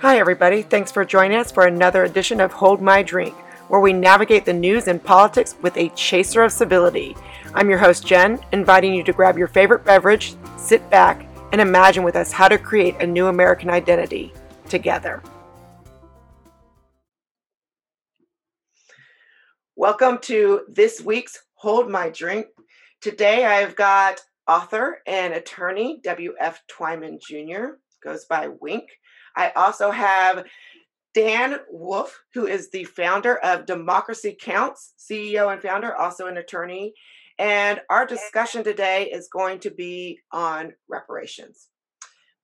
Hi, everybody. Thanks for joining us for another edition of Hold My Drink, where we navigate the news and politics with a chaser of civility. I'm your host, Jen, inviting you to grab your favorite beverage, sit back, and imagine with us how to create a new American identity together. Welcome to this week's Hold My Drink. Today I've got author and attorney W.F. Twyman Jr., goes by Wink. I also have Dan Wolf, who is the founder of Democracy Counts, CEO and founder, also an attorney. And our discussion today is going to be on reparations.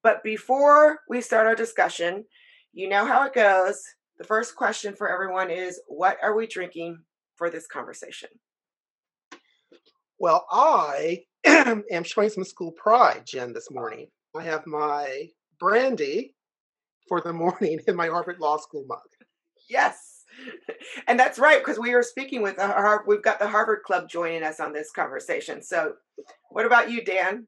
But before we start our discussion, you know how it goes. The first question for everyone is What are we drinking for this conversation? Well, I am showing some school pride, Jen, this morning. I have my brandy for the morning in my Harvard Law School mug. Yes. And that's right, because we are speaking with our, we've got the Harvard Club joining us on this conversation. So, what about you, Dan?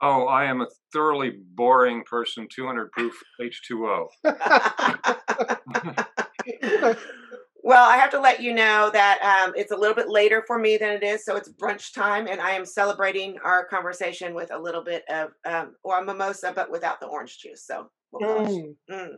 Oh, I am a thoroughly boring person, 200 proof H2O. well, I have to let you know that um, it's a little bit later for me than it is. So it's brunch time, and I am celebrating our conversation with a little bit of, um, or a mimosa, but without the orange juice. So Mm. Mm.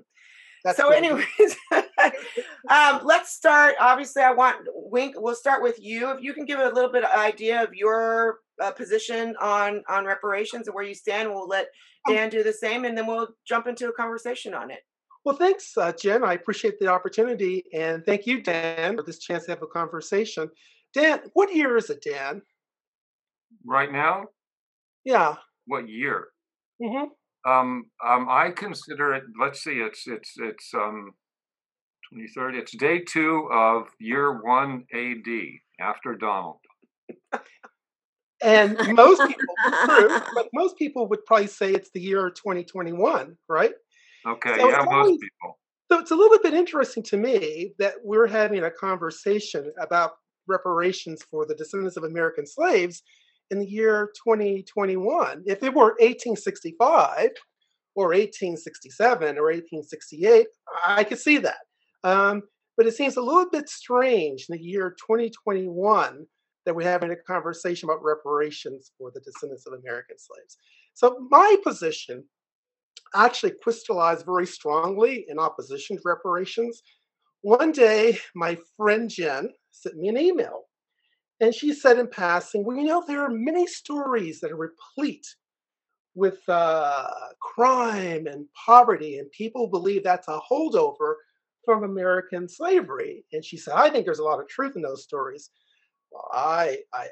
so, good. anyways, um, let's start. Obviously, I want Wink. We'll start with you. If you can give a little bit of idea of your uh, position on on reparations and where you stand, we'll let um Dan do the same, and then we'll jump into a conversation on it. Well, thanks, uh, Jen. I appreciate the opportunity, and thank you, Dan, for this chance to have a conversation. Dan, what year is it, Dan? Right now? Yeah. What year? Mm-hmm. Um, um, I consider it. Let's see. It's it's it's um, 2030. It's day two of year one AD after Donald. And most people, true, but most people would probably say it's the year 2021, right? Okay, so yeah, most people. So it's a little bit interesting to me that we're having a conversation about reparations for the descendants of American slaves in the year 2021. If it were 1865 or 1867 or 1868, I could see that. Um, but it seems a little bit strange in the year 2021 that we're having a conversation about reparations for the descendants of American slaves. So my position actually crystallized very strongly in opposition to reparations. One day, my friend Jen sent me an email and she said in passing, well, you know, there are many stories that are replete with uh, crime and poverty, and people believe that's a holdover from American slavery. And she said, I think there's a lot of truth in those stories. Well, I, I,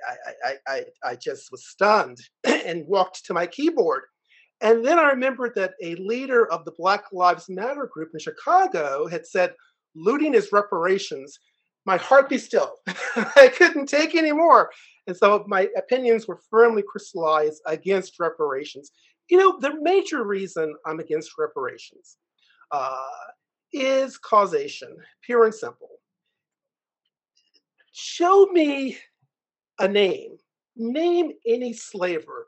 I, I, I just was stunned and walked to my keyboard. And then I remembered that a leader of the Black Lives Matter group in Chicago had said, looting is reparations my heart be still. I couldn't take any more. And so my opinions were firmly crystallized against reparations. You know, the major reason I'm against reparations uh, is causation, pure and simple. Show me a name, name any slaver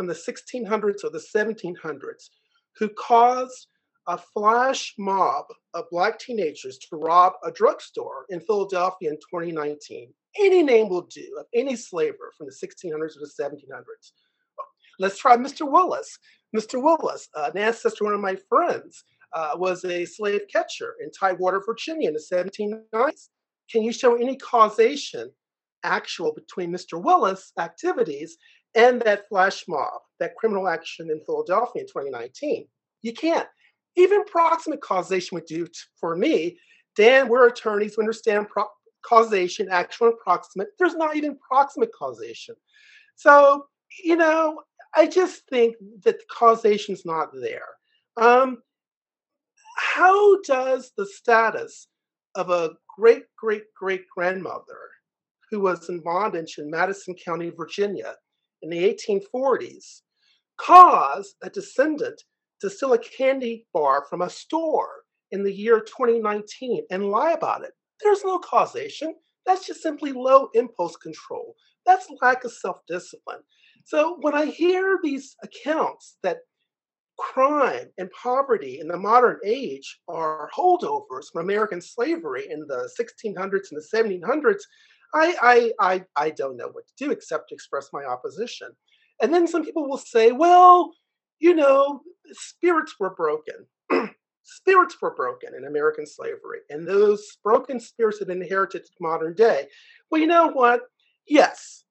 from the 1600s or the 1700s who caused a flash mob of black teenagers to rob a drugstore in Philadelphia in 2019. Any name will do of any slaver from the 1600s or the 1700s. Let's try Mr. Willis. Mr. Willis, an ancestor, one of my friends, uh, was a slave catcher in Tidewater, Virginia in the 1790s. Can you show any causation actual between Mr. Willis' activities and that flash mob, that criminal action in Philadelphia in 2019? You can't. Even proximate causation would do for me. Dan, we're attorneys, we understand pro- causation, actual and proximate. There's not even proximate causation. So, you know, I just think that the causation's not there. Um, how does the status of a great great great grandmother who was in bondage in Madison County, Virginia in the 1840s cause a descendant to steal a candy bar from a store in the year 2019 and lie about it. There's no causation. That's just simply low impulse control. That's lack of self discipline. So when I hear these accounts that crime and poverty in the modern age are holdovers from American slavery in the 1600s and the 1700s, I, I, I, I don't know what to do except to express my opposition. And then some people will say, well, you know, spirits were broken. spirits were broken in American slavery, and those broken spirits have been inherited to modern day. Well, you know what? Yes,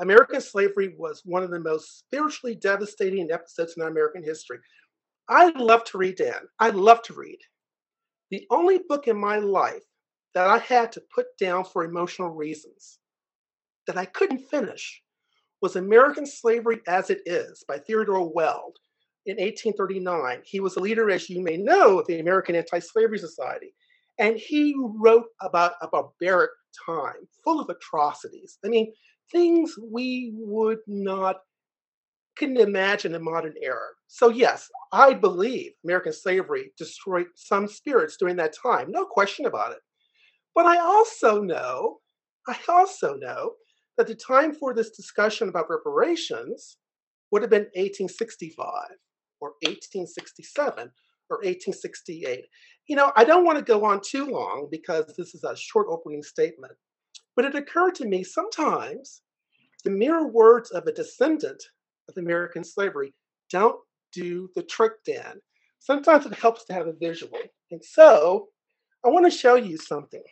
American slavery was one of the most spiritually devastating episodes in American history. I love to read, Dan. I love to read. The only book in my life that I had to put down for emotional reasons that I couldn't finish was American Slavery as It Is by Theodore Weld in 1839. He was a leader, as you may know, of the American Anti Slavery Society. And he wrote about a barbaric time full of atrocities. I mean, things we would not couldn't imagine in modern era. So yes, I believe American slavery destroyed some spirits during that time, no question about it. But I also know, I also know that the time for this discussion about reparations would have been 1865 or 1867 or 1868. You know, I don't want to go on too long because this is a short opening statement. But it occurred to me sometimes the mere words of a descendant of American slavery don't do the trick, Dan. Sometimes it helps to have a visual. And so I want to show you something.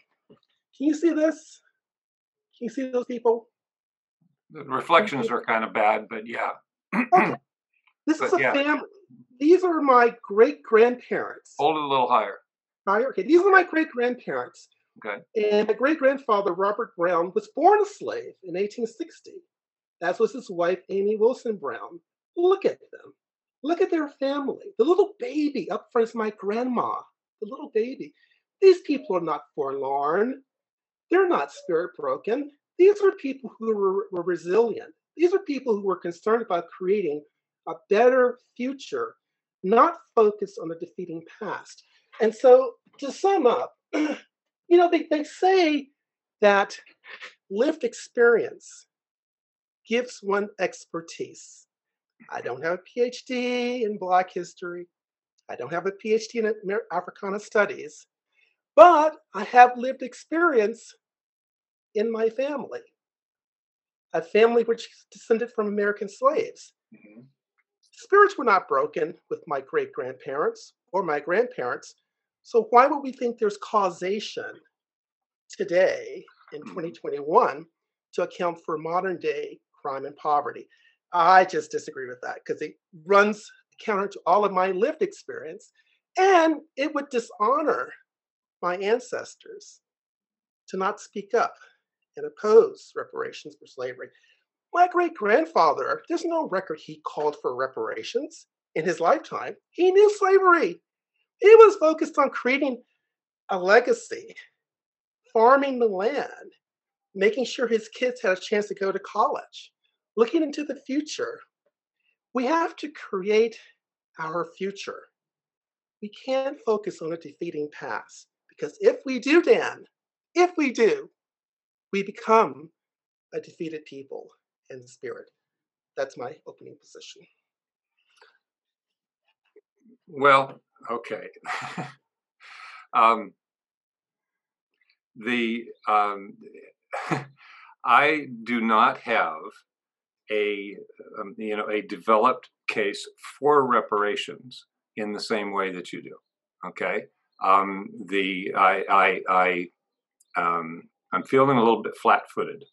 Can you see this? Can you see those people? The reflections are kind of bad, but yeah. okay. This but is a yeah. family. These are my great grandparents. Hold it a little higher. Higher. Okay. These are my great grandparents. Okay. And my great grandfather, Robert Brown, was born a slave in 1860, as was his wife, Amy Wilson Brown. Look at them. Look at their family. The little baby up front is my grandma. The little baby. These people are not forlorn. They're not spirit broken. These are people who were, were resilient. These are people who were concerned about creating a better future, not focused on the defeating past. And so, to sum up, you know, they, they say that lived experience gives one expertise. I don't have a PhD in Black history. I don't have a PhD in Africana studies, but I have lived experience in my family, a family which descended from American slaves. Mm-hmm. Spirits were not broken with my great grandparents or my grandparents, so why would we think there's causation today in 2021 mm-hmm. to account for modern day crime and poverty? I just disagree with that because it runs counter to all of my lived experience and it would dishonor my ancestors to not speak up and oppose reparations for slavery. My great grandfather, there's no record he called for reparations in his lifetime. He knew slavery. He was focused on creating a legacy, farming the land, making sure his kids had a chance to go to college, looking into the future. We have to create our future. We can't focus on a defeating past because if we do, Dan, if we do, we become a defeated people in spirit. That's my opening position. Well, okay. um, the um, I do not have a um, you know a developed case for reparations in the same way that you do. Okay, um, the I I, I um, I'm feeling a little bit flat-footed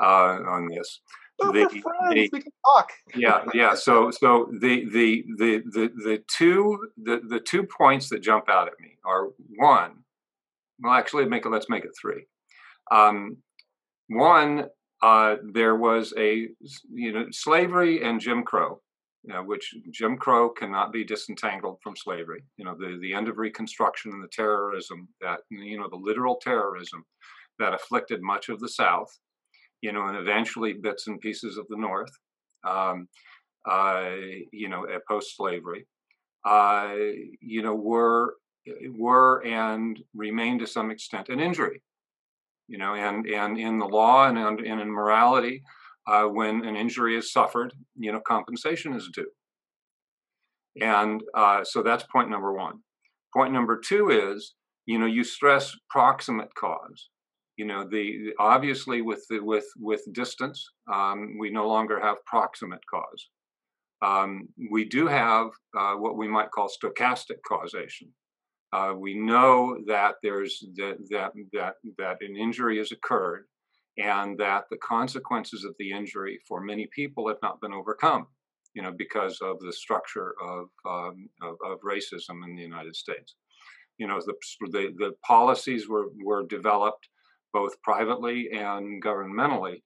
uh, on this the, friends. The, we can talk. yeah, yeah. So, so the the the the the two the the two points that jump out at me are one. Well, actually, make it. Let's make it three. Um, one, uh, there was a you know slavery and Jim Crow, which Jim Crow cannot be disentangled from slavery. You know, the the end of Reconstruction and the terrorism that you know the literal terrorism that afflicted much of the South you know, and eventually bits and pieces of the North, um, uh, you know, post slavery, uh, you know, were were and remain to some extent an injury, you know, and and in the law and, and in morality, uh, when an injury is suffered, you know, compensation is due. And uh, so that's point number one. Point number two is, you know, you stress proximate cause. You know, the obviously with the, with with distance, um, we no longer have proximate cause. Um, we do have uh, what we might call stochastic causation. Uh, we know that there's that, that that that an injury has occurred, and that the consequences of the injury for many people have not been overcome you know, because of the structure of, um, of, of, racism in the United States. You know, the, the, the policies were, were developed both privately and governmentally,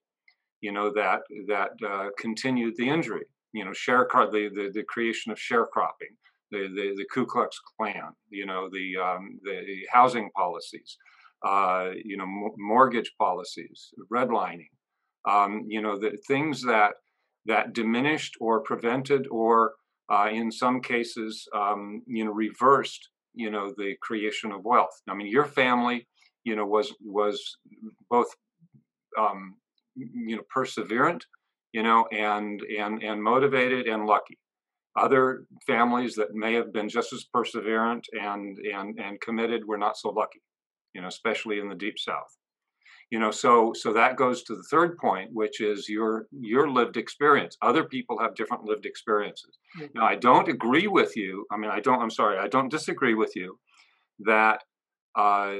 you know, that, that uh, continued the injury. You know, share the, the, the creation of sharecropping, the, the, the Ku Klux Klan, you know, the, um, the housing policies, uh, you know, mortgage policies, redlining, um, you know, the things that that diminished or prevented or uh, in some cases um, you know reversed you know the creation of wealth. I mean your family you know was was both um, you know perseverant you know and and and motivated and lucky. Other families that may have been just as perseverant and and and committed were not so lucky you know especially in the deep south. You know so so that goes to the third point which is your your lived experience. Other people have different lived experiences. Mm-hmm. now i don't agree with you i mean i don't i'm sorry i don't disagree with you that uh,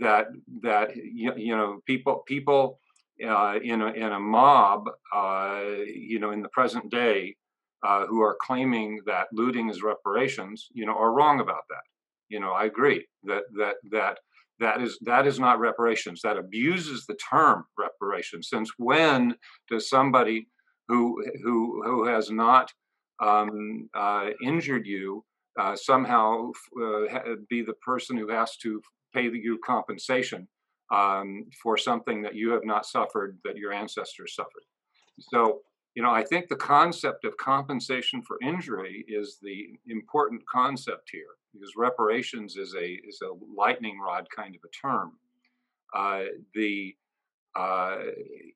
that that you, you know people people uh, in a in a mob uh, you know in the present day uh, who are claiming that looting is reparations you know are wrong about that. You know i agree that that that that is that is not reparations. That abuses the term reparations. Since when does somebody who who who has not um, uh, injured you uh, somehow uh, be the person who has to pay you compensation um, for something that you have not suffered that your ancestors suffered? So you know i think the concept of compensation for injury is the important concept here because reparations is a is a lightning rod kind of a term. Uh, the uh,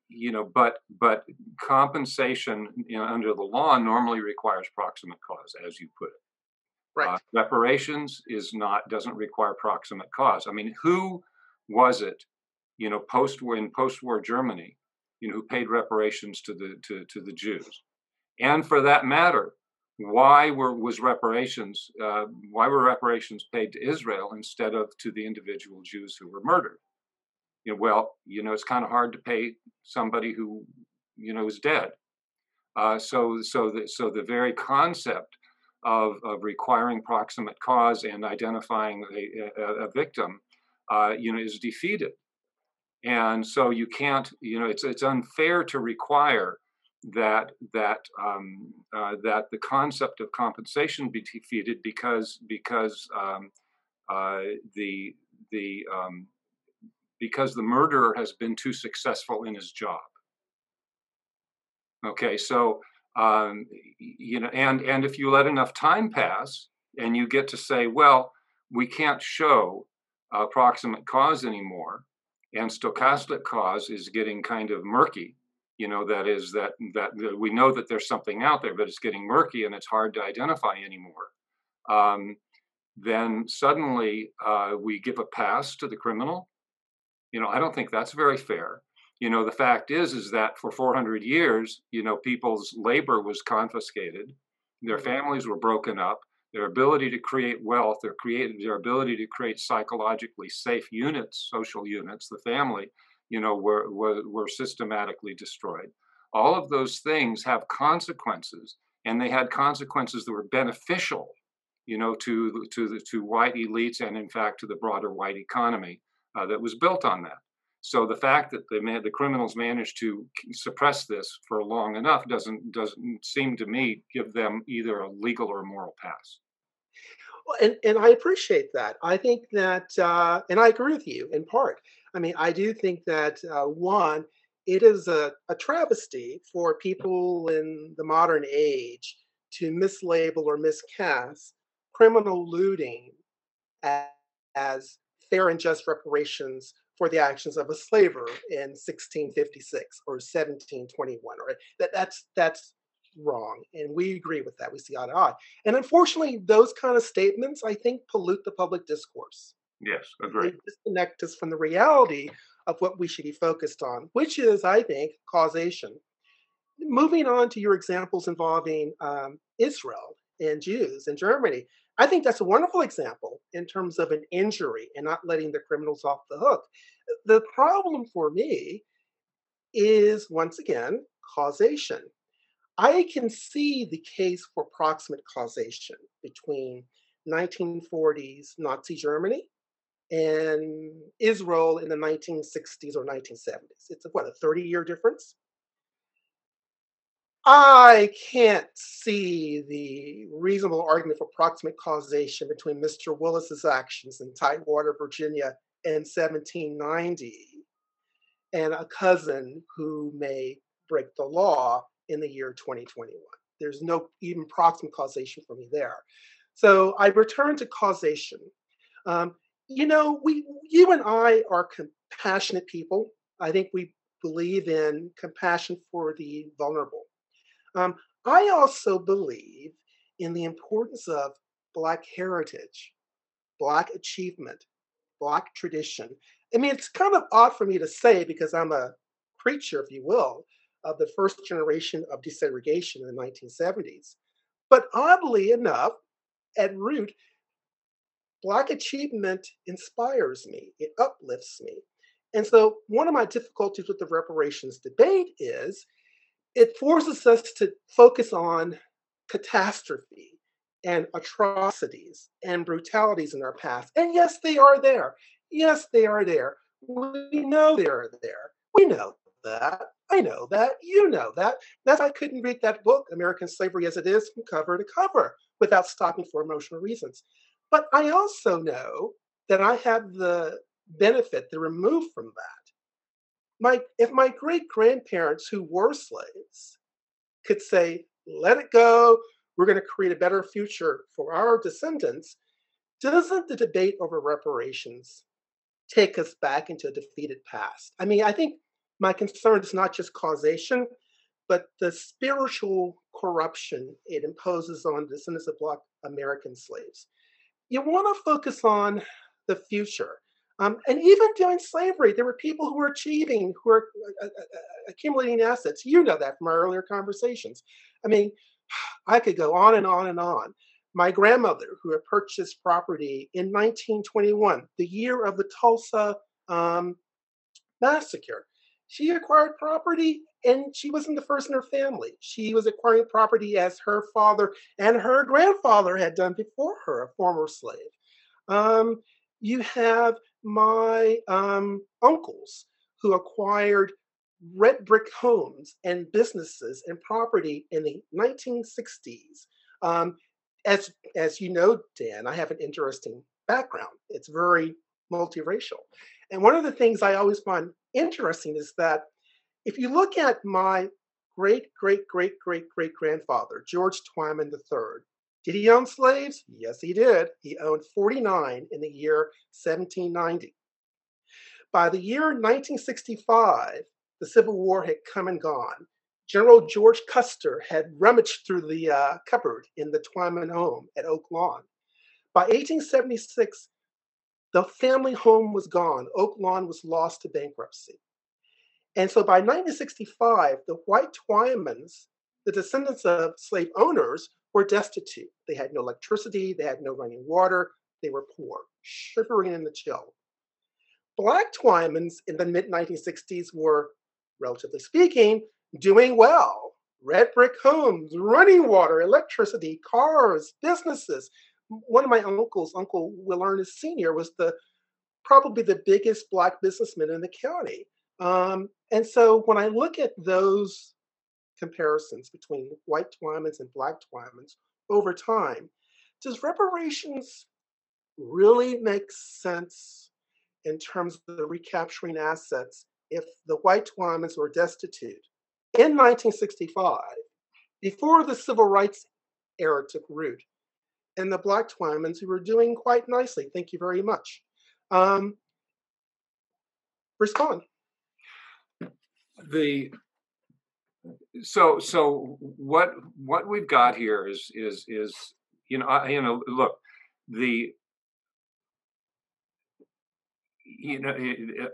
you know, but but compensation you know, under the law normally requires proximate cause, as you put it. Right. Uh, reparations is not doesn't require proximate cause. I mean, who was it, you know, post war in post-war Germany, you know, who paid reparations to the to to the Jews, and for that matter, why were was reparations uh, why were reparations paid to Israel instead of to the individual Jews who were murdered? You know, well, you know, it's kind of hard to pay somebody who you know is dead. Uh, so, so the so the very concept of, of requiring proximate cause and identifying a, a, a victim, uh, you know, is defeated. And so you can't, you know, it's it's unfair to require that that um, uh, that the concept of compensation be defeated because because um, uh, the the um, because the murderer has been too successful in his job. Okay, so um, you know, and and if you let enough time pass, and you get to say, well, we can't show approximate cause anymore, and stochastic cause is getting kind of murky you know that is that, that we know that there's something out there but it's getting murky and it's hard to identify anymore. Um, then suddenly uh, we give a pass to the criminal. You know i don't think that's very fair. You know the fact is is that for 400 years you know people's labor was confiscated. Their mm-hmm. families were broken up their ability to create wealth their their ability to create psychologically safe units social units the family you know, were, were, were systematically destroyed. All of those things have consequences, and they had consequences that were beneficial, you know, to to the, to white elites and in fact to the broader white economy uh, that was built on that. So the fact that the the criminals managed to suppress this for long enough doesn't doesn't seem to me give them either a legal or a moral pass. And, and I appreciate that. I think that, uh, and I agree with you in part. I mean, I do think that uh, one, it is a, a travesty for people in the modern age to mislabel or miscast criminal looting as, as fair and just reparations for the actions of a slaver in 1656 or 1721 or that that's that's wrong. And we agree with that. We see eye to eye. And unfortunately, those kind of statements, I think, pollute the public discourse. Yes, agree. They disconnect us from the reality of what we should be focused on, which is, I think, causation. Moving on to your examples involving um, Israel and Jews in Germany, I think that's a wonderful example in terms of an injury and not letting the criminals off the hook. The problem for me is, once again, causation. I can see the case for proximate causation between 1940s Nazi Germany and Israel in the 1960s or 1970s. It's a, what, a 30 year difference? I can't see the reasonable argument for proximate causation between Mr. Willis's actions in Tidewater, Virginia in 1790 and a cousin who may break the law in the year 2021. There's no even proximate causation for me there. So I return to causation. Um, you know, we, you and I are compassionate people. I think we believe in compassion for the vulnerable. Um, I also believe in the importance of Black heritage, Black achievement, Black tradition. I mean, it's kind of odd for me to say because I'm a preacher, if you will, of the first generation of desegregation in the 1970s. But oddly enough, at root, Black achievement inspires me, it uplifts me. And so, one of my difficulties with the reparations debate is it forces us to focus on catastrophe and atrocities and brutalities in our past. And yes, they are there. Yes, they are there. We know they are there. We know that. I know that. You know that. That's why I couldn't read that book, American Slavery as It Is, from cover to cover without stopping for emotional reasons. But I also know that I have the benefit, the remove from that. My, if my great grandparents who were slaves could say, let it go, we're going to create a better future for our descendants, doesn't the debate over reparations take us back into a defeated past? I mean, I think my concern is not just causation, but the spiritual corruption it imposes on descendants of Black American slaves. You want to focus on the future. Um, and even during slavery, there were people who were achieving, who were uh, uh, uh, accumulating assets. You know that from our earlier conversations. I mean, I could go on and on and on. My grandmother, who had purchased property in 1921, the year of the Tulsa um, massacre, she acquired property and she wasn't the first in her family. She was acquiring property as her father and her grandfather had done before her, a former slave. Um, you have my um, uncles who acquired red brick homes and businesses and property in the 1960s. Um, as as you know, Dan, I have an interesting background. It's very multiracial, and one of the things I always find interesting is that if you look at my great, great, great, great, great grandfather, George Twyman III, did he own slaves? Yes, he did. He owned 49 in the year 1790. By the year 1965, the Civil War had come and gone. General George Custer had rummaged through the uh, cupboard in the Twyman home at Oak Lawn. By 1876, the family home was gone. Oak Lawn was lost to bankruptcy. And so by 1965, the white Twymans, the descendants of slave owners, were destitute. They had no electricity, they had no running water, they were poor, shivering in the chill. Black Twymans in the mid 1960s were, relatively speaking, doing well. Red brick homes, running water, electricity, cars, businesses, one of my uncles, Uncle Will Ernest Sr., was the probably the biggest black businessman in the county. Um, and so when I look at those comparisons between white Twymans and black Twymans over time, does reparations really make sense in terms of the recapturing assets if the white Twymans were destitute in 1965, before the civil rights era took root? And the Black Twymans who were doing quite nicely. Thank you very much. Um, respond. The so so what what we've got here is is is you know I, you know look the you know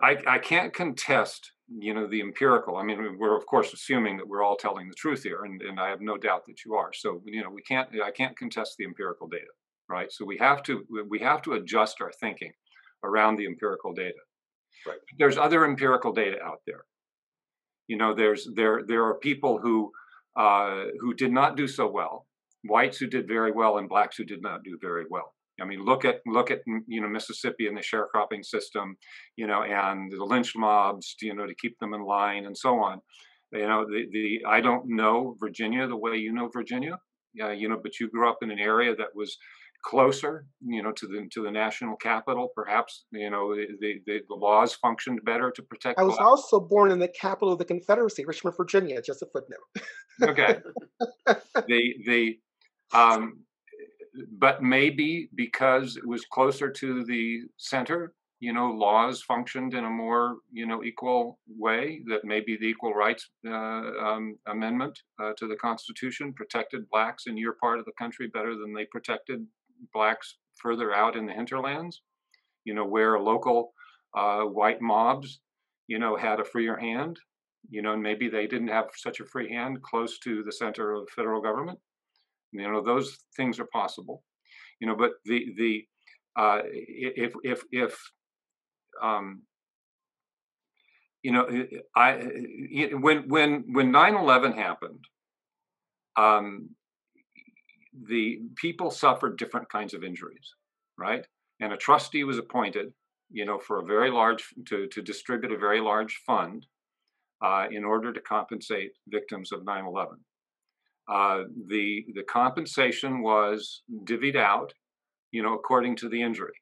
I I can't contest you know the empirical. I mean we're of course assuming that we're all telling the truth here and, and i have no doubt that you are. So you know we can't i can't contest the empirical data right? So we have to we have to adjust our thinking around the empirical data. Right. There's other empirical data out there. You know there's there there are people who uh, who did not do so well whites who did very well and blacks who did not do very well I mean, look at look at you know Mississippi and the sharecropping system, you know, and the lynch mobs, you know, to keep them in line and so on. You know, the the I don't know Virginia the way you know Virginia, yeah, you know, but you grew up in an area that was closer, you know, to the to the national capital. Perhaps you know the the, the laws functioned better to protect. I was also born in the capital of the Confederacy, Richmond, Virginia. Just a footnote. okay. the the um, but maybe because it was closer to the center, you know, laws functioned in a more, you know, equal way. That maybe the Equal Rights uh, um, Amendment uh, to the Constitution protected blacks in your part of the country better than they protected blacks further out in the hinterlands. You know, where local uh, white mobs, you know, had a freer hand. You know, maybe they didn't have such a free hand close to the center of federal government you know, those things are possible. You know, but the the uh, if if if um, you know, I when when when 9/11 happened, um, the people suffered different kinds of injuries, right? And a trustee was appointed, you know, for a very large to to distribute a very large fund uh, in order to compensate victims of 9/11. Uh, the the compensation was divvied out, you know, according to the injury,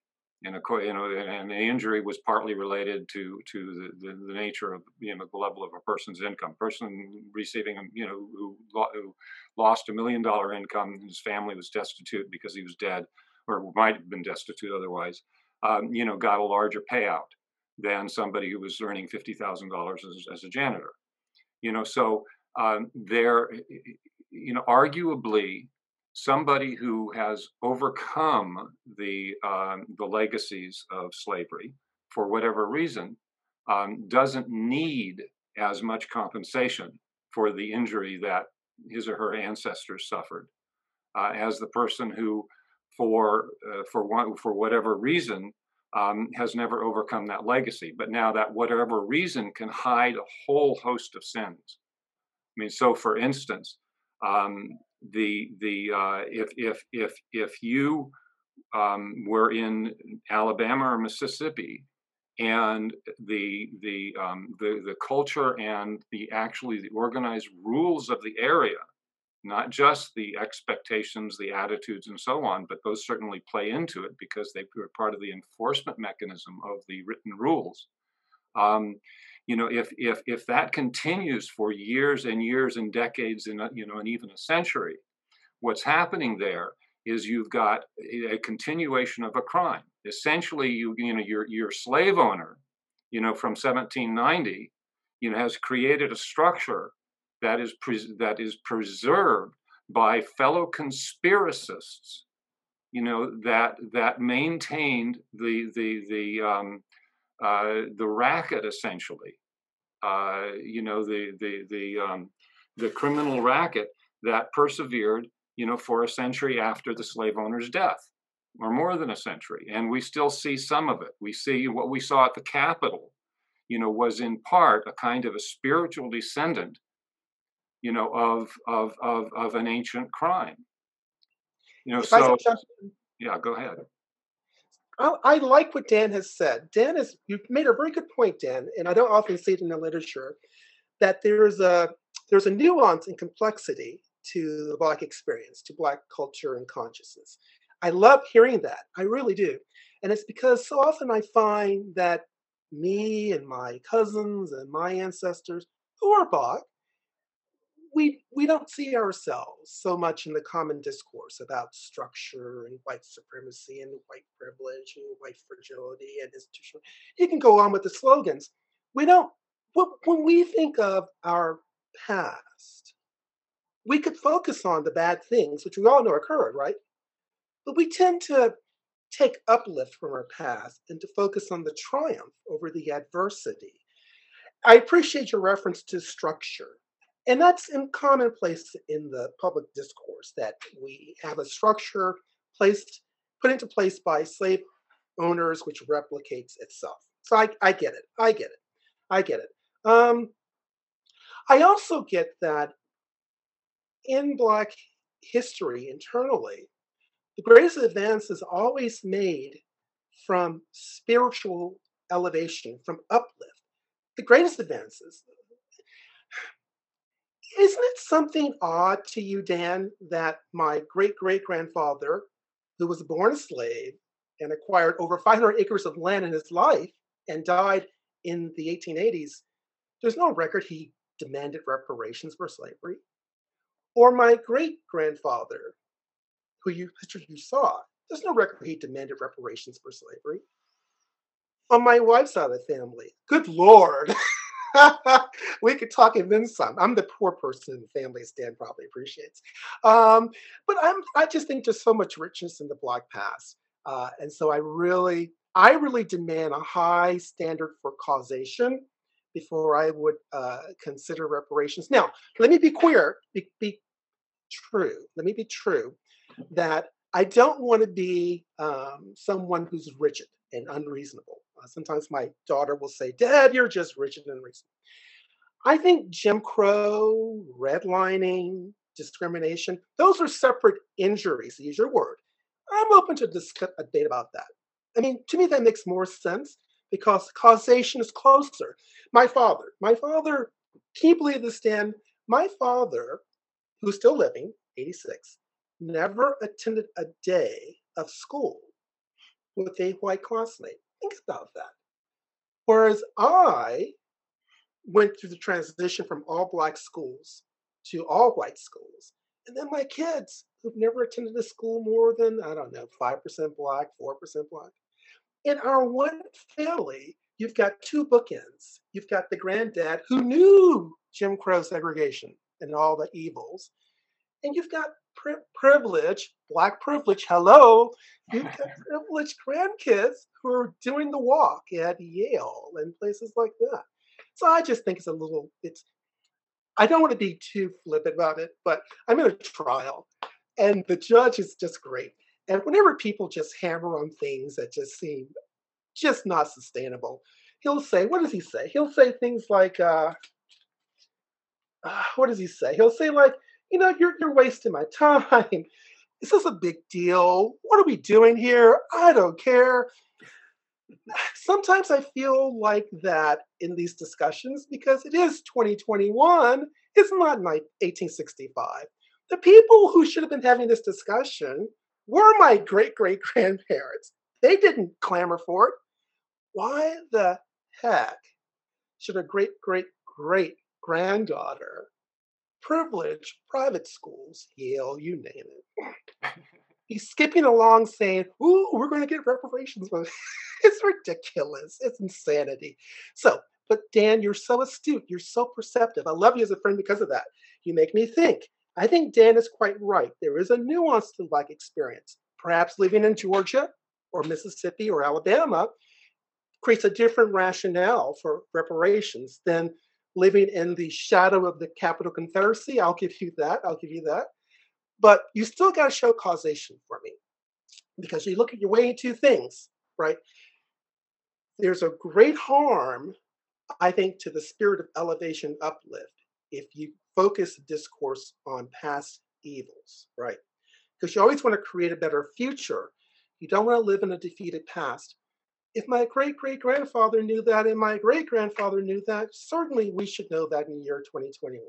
and you know, and the injury was partly related to to the, the, the, nature of you know the level of a person's income. Person receiving you know who, who lost a million dollar income, his family was destitute because he was dead, or might have been destitute otherwise. Um, you know, got a larger payout than somebody who was earning fifty thousand dollars as a janitor. You know, so um, there you know, arguably somebody who has overcome the um, the legacies of slavery for whatever reason um, doesn't need as much compensation for the injury that his or her ancestors suffered uh, as the person who for uh, for one for whatever reason um, has never overcome that legacy. But now that whatever reason can hide a whole host of sins. I mean so for instance um, the the uh, if if if if you um, were in Alabama or Mississippi, and the the um, the the culture and the actually the organized rules of the area, not just the expectations, the attitudes, and so on, but those certainly play into it because they are part of the enforcement mechanism of the written rules. Um, you know if if if that continues for years and years and decades and you know and even a century what's happening there is you've got a continuation of a crime. Essentially you you know your your slave owner you know from 1790 you know has created a structure that is pre- that is preserved by fellow conspiracists you know that that maintained the the the um, uh, the racket essentially, uh, you know, the the the um, the criminal racket that persevered, you know, for a century after the slave owner's death, or more than a century, and we still see some of it. We see what we saw at the Capitol, you know, was in part a kind of a spiritual descendant, you know, of of of of an ancient crime. You know, so yeah, go ahead. I, I, like what Dan has said. Dan has you've made a very good point, Dan, and I don't often see it in the literature that there's a there's a nuance and complexity to the black experience, to black culture and consciousness. I love hearing that. I really do. And it's because so often I find that me and my cousins and my ancestors who are black we we don't see ourselves so much in the common discourse about structure and white supremacy and white privilege and white fragility and institutional. You can go on with the slogans. We don't. When we think of our past, we could focus on the bad things, which we all know occurred, right? But we tend to take uplift from our past and to focus on the triumph over the adversity. I appreciate your reference to structure. And that's in commonplace in the public discourse that we have a structure placed put into place by slave owners which replicates itself. So I, I get it. I get it. I get it. Um, I also get that in Black history internally, the greatest advance is always made from spiritual elevation, from uplift. The greatest advances. Isn't it something odd to you, Dan, that my great great grandfather, who was born a slave and acquired over 500 acres of land in his life and died in the 1880s, there's no record he demanded reparations for slavery? Or my great grandfather, who you you saw, there's no record he demanded reparations for slavery. On my wife's side of the family, good lord. we could talk and then some. I'm the poor person in the family, Stan probably appreciates. Um, but I'm, I just think there's so much richness in the Black past. Uh, and so I really, I really demand a high standard for causation before I would uh, consider reparations. Now, let me be clear, be, be true. Let me be true that I don't want to be um, someone who's rigid and unreasonable. Uh, sometimes my daughter will say, Dad, you're just rigid and unreasonable. I think Jim Crow, redlining, discrimination, those are separate injuries, use your word. I'm open to discuss a debate about that. I mean, to me, that makes more sense because causation is closer. My father, my father, can you believe this, Dan? My father, who's still living, 86, never attended a day of school with a white classmate. Think about that. Whereas I went through the transition from all black schools to all white schools. And then my kids who've never attended a school more than, I don't know, 5% black, 4% black. In our one family, you've got two bookends. You've got the granddad who knew Jim Crow segregation and all the evils. And you've got pri- privilege, black privilege, hello, you've got privileged grandkids who are doing the walk at Yale and places like that. So I just think it's a little, it's, I don't want to be too flippant about it, but I'm in a trial and the judge is just great. And whenever people just hammer on things that just seem just not sustainable, he'll say, what does he say? He'll say things like, uh, uh, what does he say? He'll say like, you know, you're you're wasting my time. This is a big deal? What are we doing here? I don't care. Sometimes I feel like that in these discussions because it is 2021. It's not like 1865. The people who should have been having this discussion were my great great grandparents. They didn't clamor for it. Why the heck should a great great great granddaughter privileged private schools, Yale, you name it. He's skipping along saying, Ooh, we're going to get reparations. it's ridiculous. It's insanity. So, but Dan, you're so astute. You're so perceptive. I love you as a friend because of that. You make me think. I think Dan is quite right. There is a nuance to like experience. Perhaps living in Georgia or Mississippi or Alabama creates a different rationale for reparations than living in the shadow of the Capital Confederacy. I'll give you that. I'll give you that. But you still got to show causation for me because you look at your weighing two things, right? There's a great harm, I think, to the spirit of elevation uplift if you focus discourse on past evils, right? Because you always want to create a better future. You don't want to live in a defeated past if my great great grandfather knew that and my great grandfather knew that, certainly we should know that in the year 2021.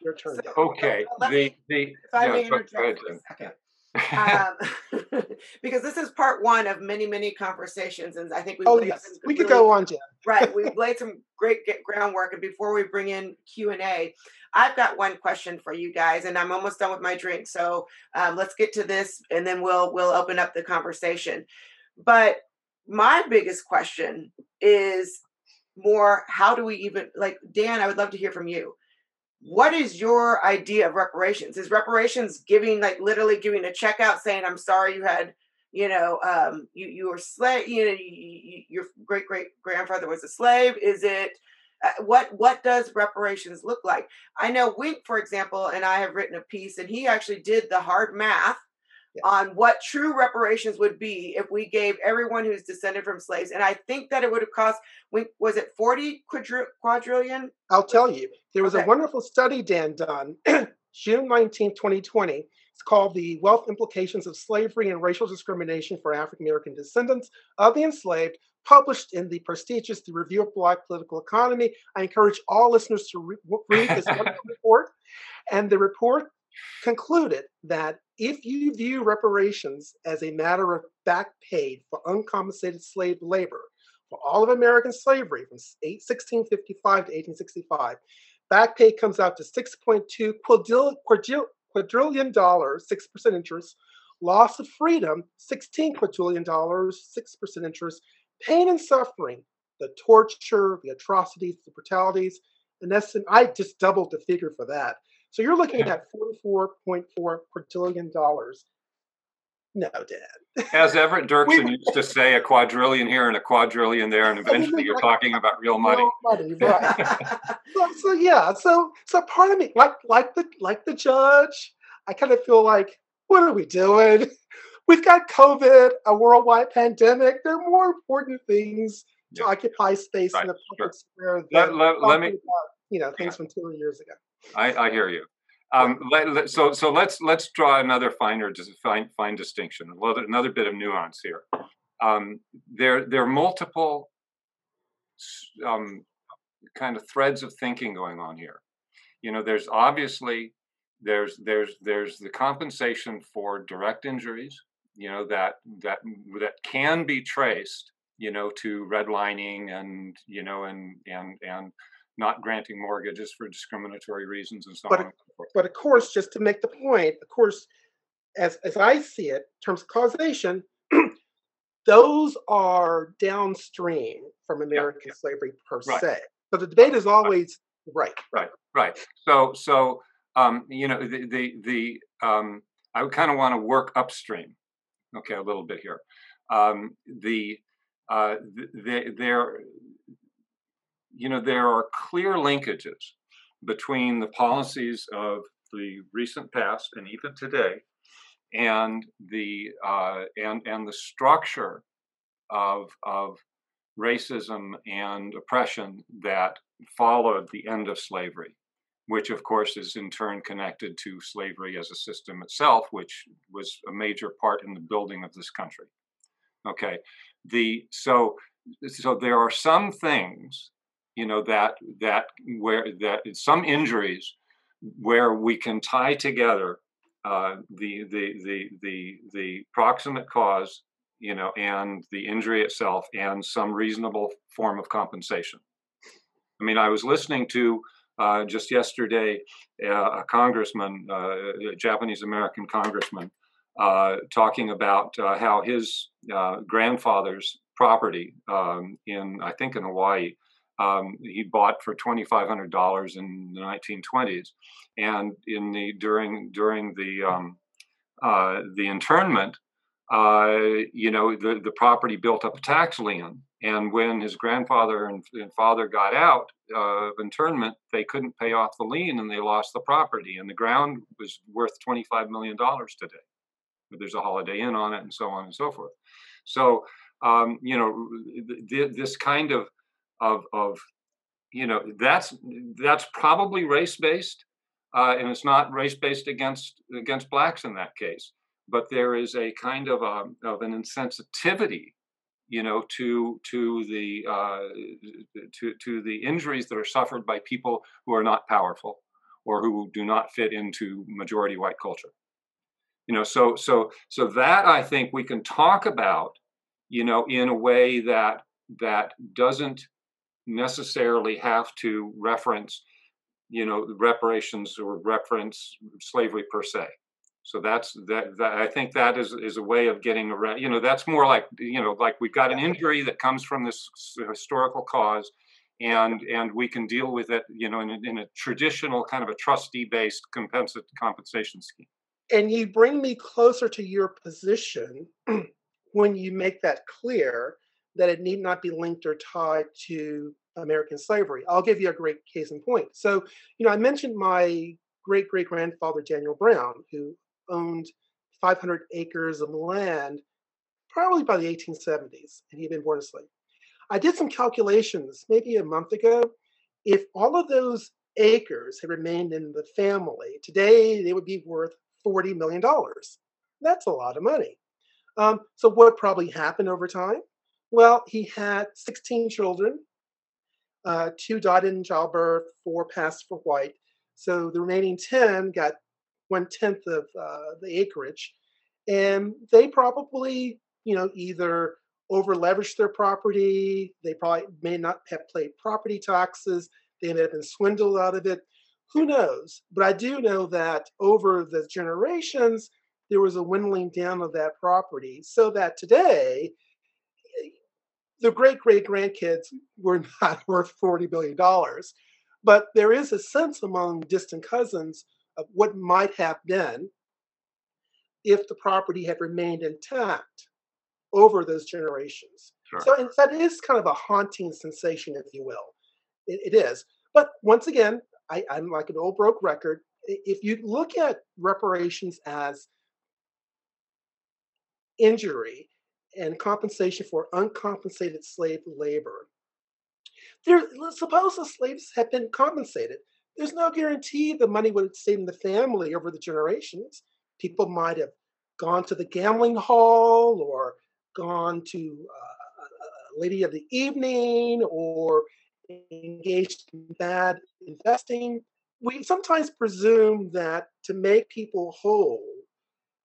Your turn. So, okay. the, me, the, if I may interject for a second. um, because this is part one of many, many conversations, and I think we oh yes, we could go on, Jen. right, we've laid some great groundwork, and before we bring in Q and A, I've got one question for you guys, and I'm almost done with my drink, so um, let's get to this, and then we'll we'll open up the conversation. But my biggest question is more how do we even like Dan, I would love to hear from you. what is your idea of reparations? Is reparations giving like literally giving a check out saying, I'm sorry you had, you know, um, you, you were slave, you know, you, you, your great great grandfather was a slave? Is it, uh, what what does reparations look like? I know Wink, for example, and I have written a piece, and he actually did the hard math yeah. on what true reparations would be if we gave everyone who's descended from slaves. And I think that it would have cost, was it 40 quadri- quadrillion? I'll tell you. There was okay. a wonderful study, Dan, done June 19, 2020. It's called The Wealth Implications of Slavery and Racial Discrimination for African American Descendants of the Enslaved, published in the prestigious The Review of Black Political Economy. I encourage all listeners to re- read this wonderful report. And the report concluded that if you view reparations as a matter of back paid for uncompensated slave labor for all of American slavery from 1655 to 1865, back pay comes out to 6.2 quadrillion dollars, 6% interest, loss of freedom, 16 quadrillion dollars, 6% interest, pain and suffering, the torture, the atrocities, the brutalities. And that's, I just doubled the figure for that. So you're looking at $44.4 quadrillion. No, Dad. As Everett Dirksen used to say, a quadrillion here and a quadrillion there, and eventually you're talking about real money. Real money, right? so, so, yeah, so so part of me, like like the like the judge, I kind of feel like, what are we doing? We've got COVID, a worldwide pandemic. There are more important things to yeah. occupy space right. in the public sure. square. Let, let, let me, about, you know, things yeah. from two years ago. I, I hear you. Um, let, let, so so let's let's draw another finer fine fine distinction, another bit of nuance here. Um, there there are multiple um, kind of threads of thinking going on here. You know, there's obviously there's there's there's the compensation for direct injuries. You know that that that can be traced. You know to redlining and you know and and and not granting mortgages for discriminatory reasons and so but, on. But of course, just to make the point, of course, as as I see it, in terms of causation, those are downstream from American yeah, yeah. slavery per right. se. So the debate is always right. Right. Right. So so um, you know the the the um, I would kind of want to work upstream. Okay, a little bit here. Um, the uh, the, there you know, there are clear linkages between the policies of the recent past and even today and the uh, and and the structure of of racism and oppression that followed the end of slavery, which of course is in turn connected to slavery as a system itself, which was a major part in the building of this country. Okay, the so so there are some things you know that that where that some injuries where we can tie together uh, the, the the the the proximate cause you know and the injury itself and some reasonable form of compensation. I mean i was listening to uh, just yesterday uh, a congressman uh, a japanese american congressman uh, talking about uh, how his grandfather's property um, in i think in hawaii um, he bought for twenty five hundred dollars in the nineteen twenties, and in the during during the um, uh, the internment, uh, you know, the the property built up a tax lien, and when his grandfather and, and father got out of internment, they couldn't pay off the lien, and they lost the property, and the ground was worth twenty five million dollars today. But there's a Holiday Inn on it, and so on and so forth. So um, you know, th- this kind of of of you know that's that's probably race based uh, and it's not race based against against blacks in that case. But there is a kind of a, um, of an insensitivity you know to to the uh, to to the injuries that are suffered by people who are not powerful or who do not fit into majority white culture. You know so so so that i think we can talk about you know in a way that that doesn't necessarily have to reference, you know, reparations or reference slavery per se. So that's that, that. I think that is is a way of getting around. You know, that's more like you know, like we've got an injury that comes from this uh, historical cause, and and we can deal with it, you know, in, a- in a traditional kind of a trustee-based compensa- compensation scheme. And you bring me closer to your position when you make that clear that it need not be linked or tied to American slavery. I'll give you a great case in point. So, you know, I mentioned my great great grandfather, Daniel Brown, who owned 500 acres of land probably by the 1870s, and he'd been born a slave. I did some calculations maybe a month ago. If all of those acres had remained in the family, today they would be worth $40 million. That's a lot of money. Um, so, what probably happened over time? Well, he had 16 children. Uh, two died in childbirth, four passed for white. So the remaining 10 got one tenth of uh, the acreage. And they probably, you know, either over leveraged their property, they probably may not have paid property taxes, they may have been swindled out of it. Who knows? But I do know that over the generations, there was a dwindling down of that property so that today the great great grandkids were not worth $40 billion. But there is a sense among distant cousins of what might have been if the property had remained intact over those generations. Sure. So and that is kind of a haunting sensation, if you will. It, it is. But once again, I, I'm like an old broke record. If you look at reparations as injury and compensation for uncompensated slave labor, there, suppose the slaves had been compensated. There's no guarantee the money would have stayed in the family over the generations. People might have gone to the gambling hall or gone to uh, a lady of the evening or engaged in bad investing. We sometimes presume that to make people whole,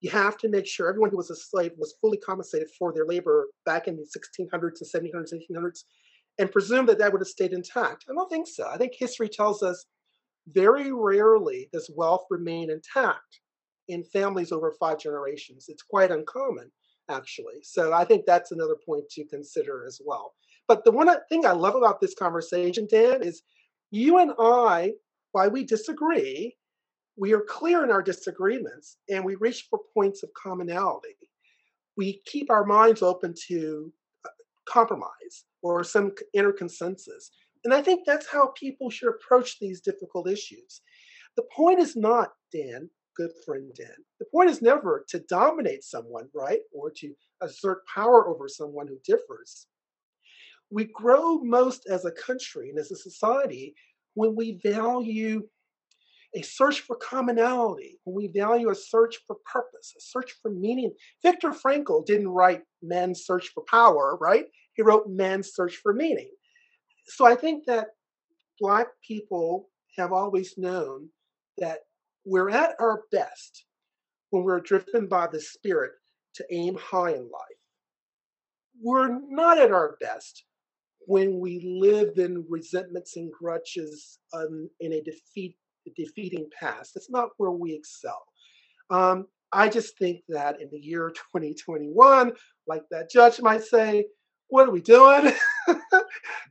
you have to make sure everyone who was a slave was fully compensated for their labor back in the 1600s and 1700s, 1800s, and presume that that would have stayed intact. I don't think so. I think history tells us very rarely does wealth remain intact in families over five generations. It's quite uncommon, actually. So I think that's another point to consider as well. But the one thing I love about this conversation, Dan, is you and I, while we disagree, we are clear in our disagreements and we reach for points of commonality. We keep our minds open to uh, compromise or some inner consensus. And I think that's how people should approach these difficult issues. The point is not, Dan, good friend Dan, the point is never to dominate someone, right? Or to assert power over someone who differs. We grow most as a country and as a society when we value a search for commonality, when we value a search for purpose, a search for meaning. Viktor Frankl didn't write Man's Search for Power, right? He wrote Man's Search for Meaning. So I think that Black people have always known that we're at our best when we're driven by the spirit to aim high in life. We're not at our best when we live in resentments and grudges um, in a defeat, defeating past. That's not where we excel. Um, I just think that in the year 2021, like that judge might say, what are we doing?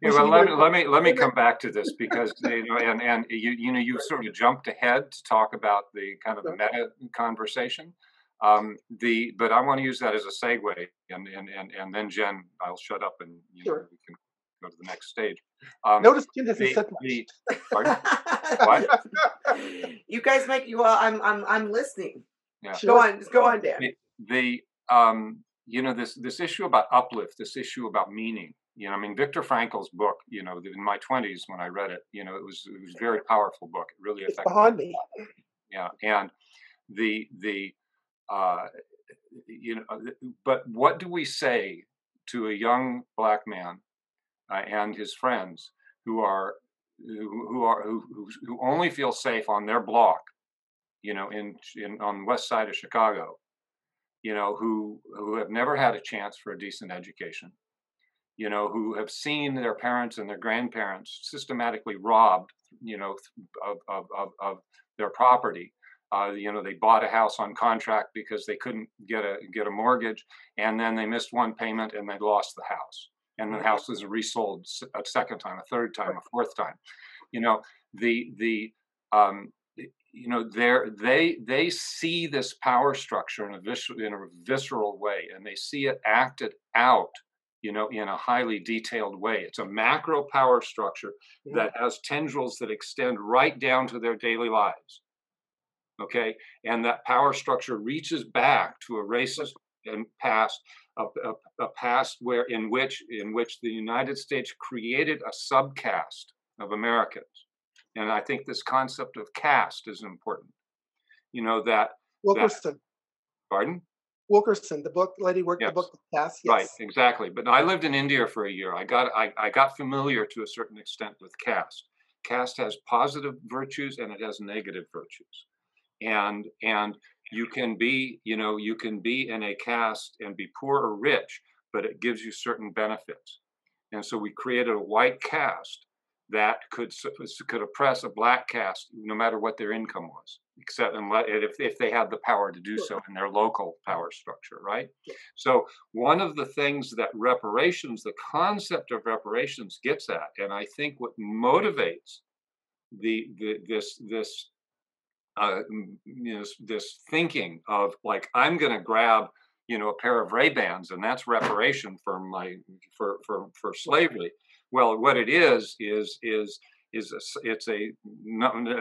Yeah, well, let me let me let me come back to this because you know, and and you you know, you sort of jumped ahead to talk about the kind of the meta conversation. Um, the but I want to use that as a segue, and and and and then Jen, I'll shut up and you know, Sure. we can go to the next stage. Um, Notice Jim hasn't the, said much. the. What? you guys make you well, I'm I'm I'm listening. Yeah. Go Sure. on, go on, Dan. the, the um, you know this this issue about uplift, this issue about meaning. You know, I mean, Viktor Frankl's book. You know, in my twenties when I read it, you know, it was it was a very powerful book. It really It's affected. behind me. Yeah, and the the uh, you know, uh, but what do we say to a young black man uh, and his friends who are who, who are who, who only feel safe on their block, you know, in in on the west side of Chicago, you know, who who have never had a chance for a decent education, you know, who have seen their parents and their grandparents systematically robbed, you know, of of of, of their property. Uh, you know, they bought a house on contract because they couldn't get a get a mortgage, and then they missed one payment and they lost the house. And the house is resold a second time, a third time, a fourth time. You know, the the um, you know they they they see this power structure in a visceral in a visceral way, and they see it acted out. You know, in a highly detailed way. It's a macro power structure mm-hmm. that has tendrils that extend right down to their daily lives okay and that power structure reaches back to a racist and past a, a, a, past where in which in which the united states created a subcaste of americans. And i think this concept of caste is important. You know that wilkerson. That, pardon? Wilkerson the book lady worked yes. the book caste yes. right exactly. But i lived in india for a year. I got I, I got familiar to a certain extent with caste. Caste has positive virtues and it has negative virtues. And and you can be you know you can be in a caste and be poor or rich but it gives you certain benefits. And so we created a white caste that could could oppress a black caste no matter what their income was except unless, if, if they had the power to do so in their local power structure right? So one of the things that reparations the concept of reparations gets at and i think what motivates the, the this this uh, you know, this thinking of like I'm going to grab you know a pair of Ray Bans and that's reparation for my for for for slavery. Well, what it is is is is a, it's a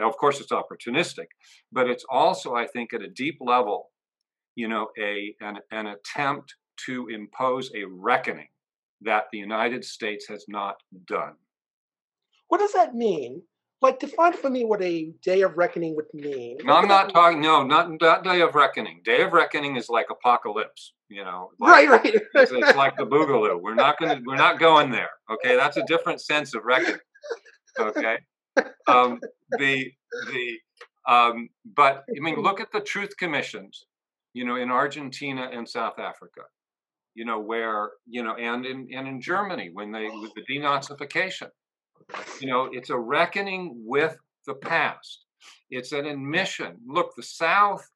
of course it's opportunistic, but it's also I think at a deep level, you know, a an, an attempt to impose a reckoning that the United States has not done. What does that mean? Like define for me what a day of reckoning would mean. No, I'm not talking. No, not not day of reckoning. Day of reckoning is like apocalypse. You know, like, right, right. it's, it's, like the boogaloo. We're not going. We're not going there. Okay, that's a different sense of reckoning. Okay, um, the the um, but I mean, look at the truth commissions. You know, in Argentina and South Africa. You know where you know, and in and in Germany when they with the denazification you know, it's a reckoning with the past. It's an admission. Look, the South,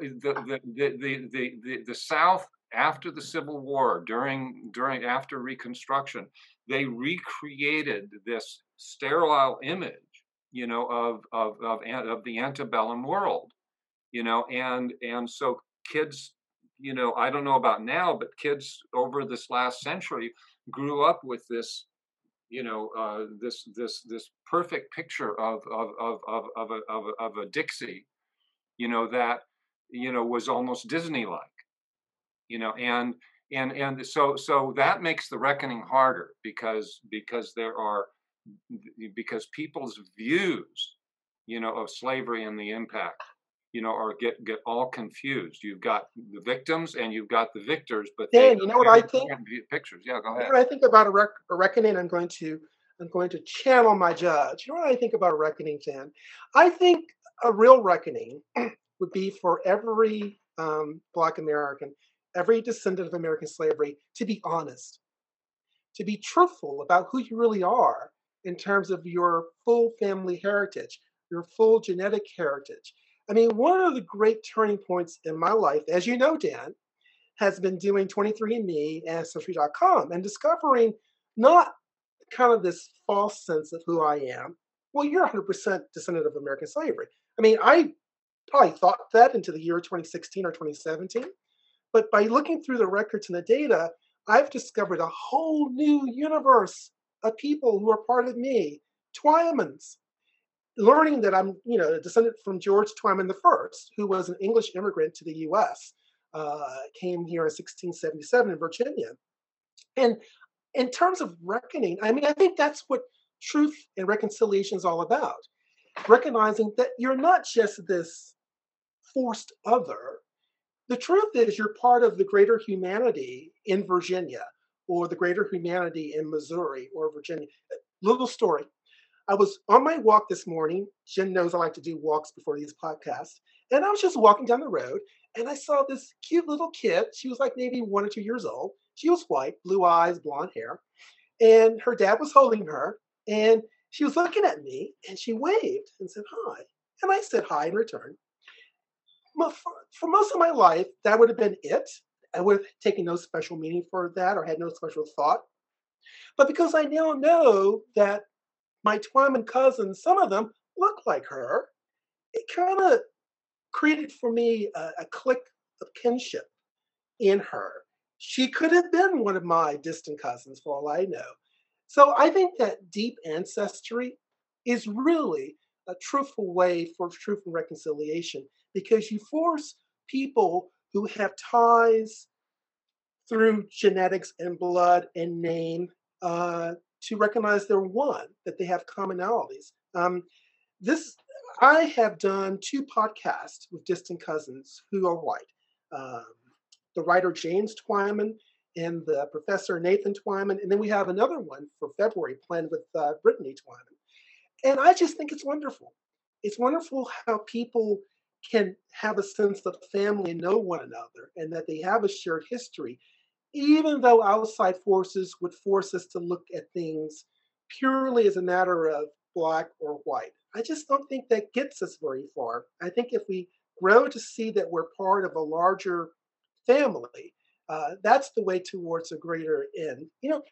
the the the the the, South after the Civil War, during during after Reconstruction, they recreated this sterile image, you know, of of of, of the antebellum world, you know, and and so kids, you know, I don't know about now, but kids over this last century grew up with this you know uh, this this this perfect picture of of of of of a, of a, of a Dixie, you know that you know was almost Disney like, you know, and and and so so that makes the reckoning harder because because there are because people's views, you know, of slavery and the impact you know, or get get all confused. You've got the victims and you've got the victors, but Dan, you know what I think? Pictures, yeah, go ahead. You know what I think about a, rec- a, reckoning. I'm going to I'm going to channel my judge. You know what I think about a reckoning, Dan? I think a real reckoning would be for every um, Black American, every descendant of American slavery, to be honest, to be truthful about who you really are in terms of your full family heritage, your full genetic heritage I mean, one of the great turning points in my life, as you know, Dan, has been doing 23andMe, and Ancestry.com, and discovering not kind of this false sense of who I am. Well, you're 100% descendant of American slavery. I mean, I probably thought that into the year 2016 or 2017. But by looking through the records and the data, I've discovered a whole new universe of people who are part of me, Twymans, learning that I'm, you know, a descendant from George Twyman I, who was an English immigrant to the U.S., uh, came here in 1677 in Virginia. And in terms of reckoning, I mean, I think that's what truth and reconciliation is all about. Recognizing that you're not just this forced other. The truth is, you're part of the greater humanity in Virginia or the greater humanity in Missouri or Virginia. Little story I was on my walk this morning. Jen knows I like to do walks before these podcasts. And I was just walking down the road and I saw this cute little kid. She was like maybe one or two years old. She was white, blue eyes, blonde hair. And her dad was holding her. And she was looking at me and she waved and said hi. And I said hi in return. For most of my life, that would have been it. I would have taken no special meaning for that or had no special thought But because I now know that my Twyman cousins, some of them look like her, it kind of created for me a, a click of kinship in her. She could have been one of my distant cousins for all I know. So I think that deep ancestry is really a truthful way for truth and reconciliation because you force people who have ties through genetics and blood and name uh, to recognize they're one, that they have commonalities. Um, this I have done two podcasts with distant cousins who are white. Um, the writer James Twyman and the professor Nathan Twyman, and then we have another one for February planned with uh, Brittany Twyman. And I just think it's wonderful. It's wonderful how people can have a sense of family and know one another, and that they have a shared history, even though outside forces would force us to look at things purely as a matter of black or white. I just don't think that gets us very far. I think if we grow to see that we're part of a larger family, uh, that's the way towards a greater end. You know,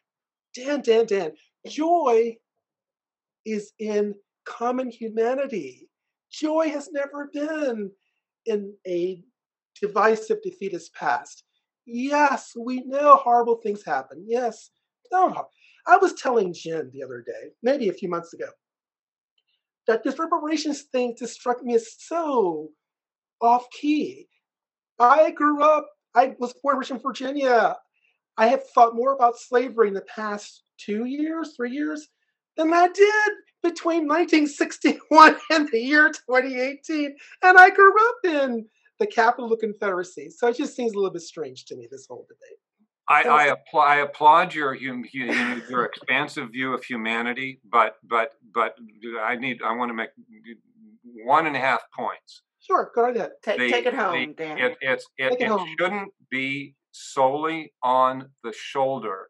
Dan, Dan, Dan, joy is in common humanity. Joy has never been in a divisive, defeatist past. Yes, we know horrible things happen. Yes. I was telling Jen the other day, maybe a few months ago, that this reparations thing just struck me as so off key. I grew up, I was born in Virginia. I have thought more about slavery in the past two years, three years, than I did between 1961 and the year 2018. And I grew up in the capital of the Confederacy. So it just seems a little bit strange to me, this whole debate. I, I, apply, I applaud your hum, your expansive view of humanity, but but but I need I want to make one and a half points. Sure, go ahead. Take, the, take it home, the, Dan. It, it's, it, it, it home. shouldn't be solely on the shoulder,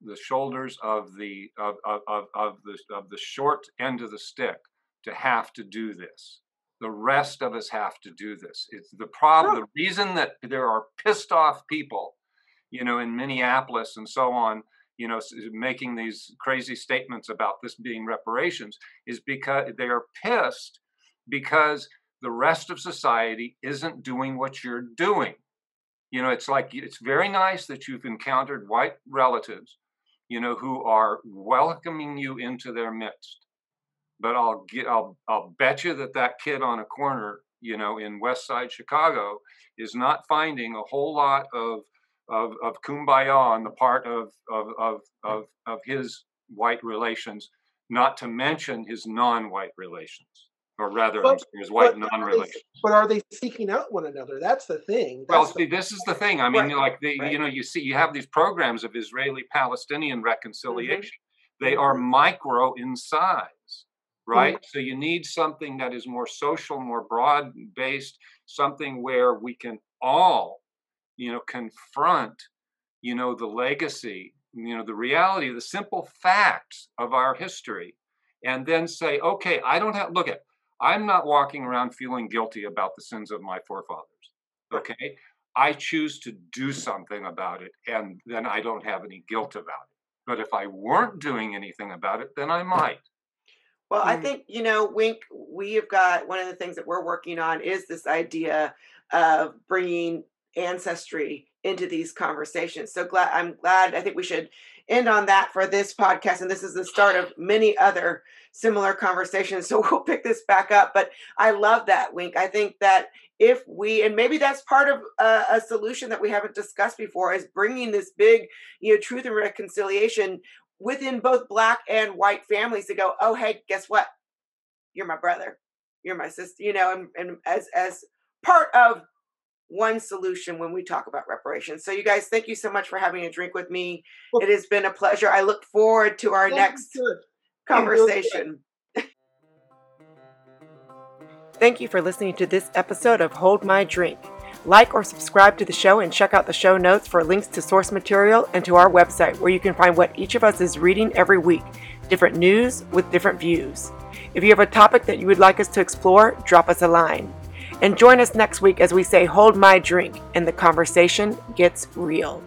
the shoulders of the of, of, of, of the of the short end of the stick to have to do this. The rest of us have to do this. It's the problem. Sure. The reason that there are pissed off people you know, in Minneapolis and so on, you know, making these crazy statements about this being reparations is because they are pissed because the rest of society isn't doing what you're doing. You know, it's like it's very nice that you've encountered white relatives, you know, who are welcoming you into their midst. But I'll get, I'll, I'll bet you that that kid on a corner, you know, in West Side Chicago, is not finding a whole lot of of, of kumbaya on the part of, of, of, of, of his white relations, not to mention his non-white relations, or rather but, his white non-relations. But are they seeking out one another? That's the thing. That's well, see, the, this is the thing. I mean, right, like the, right. you know, you see, you have these programs of Israeli-Palestinian reconciliation. Mm-hmm. They are micro in size right? Mm-hmm. So you need something that is more social, more broad based, something where we can all you know confront you know the legacy you know the reality the simple facts of our history and then say okay i don't have look at i'm not walking around feeling guilty about the sins of my forefathers okay? I choose to do something about it and then i don't have any guilt about it. But if i weren't doing anything about it then i might well i mm. think you know wink we have got one of the things that we're working on is this idea of bringing ancestry into these conversations. So glad I'm glad I think we should end on that for this podcast and this is the start of many other similar conversations so we'll pick this back up but I love that wink. I think that if we and maybe that's part of a, a solution that we haven't discussed before is bringing this big you know truth and reconciliation within both black and white families to go oh hey guess what you're my brother you're my sister you know and, and as as part of one solution when we talk about reparations. So, you guys, thank you so much for having a drink with me. Well, it has been a pleasure. I look forward to our next conversation. Thank you for listening to this episode of Hold My Drink. Like or subscribe to the show and check out the show notes for links to source material and to our website where you can find what each of us is reading every week different news with different views. If you have a topic that you would like us to explore, drop us a line. And join us next week as we say, Hold my drink, and the conversation gets real.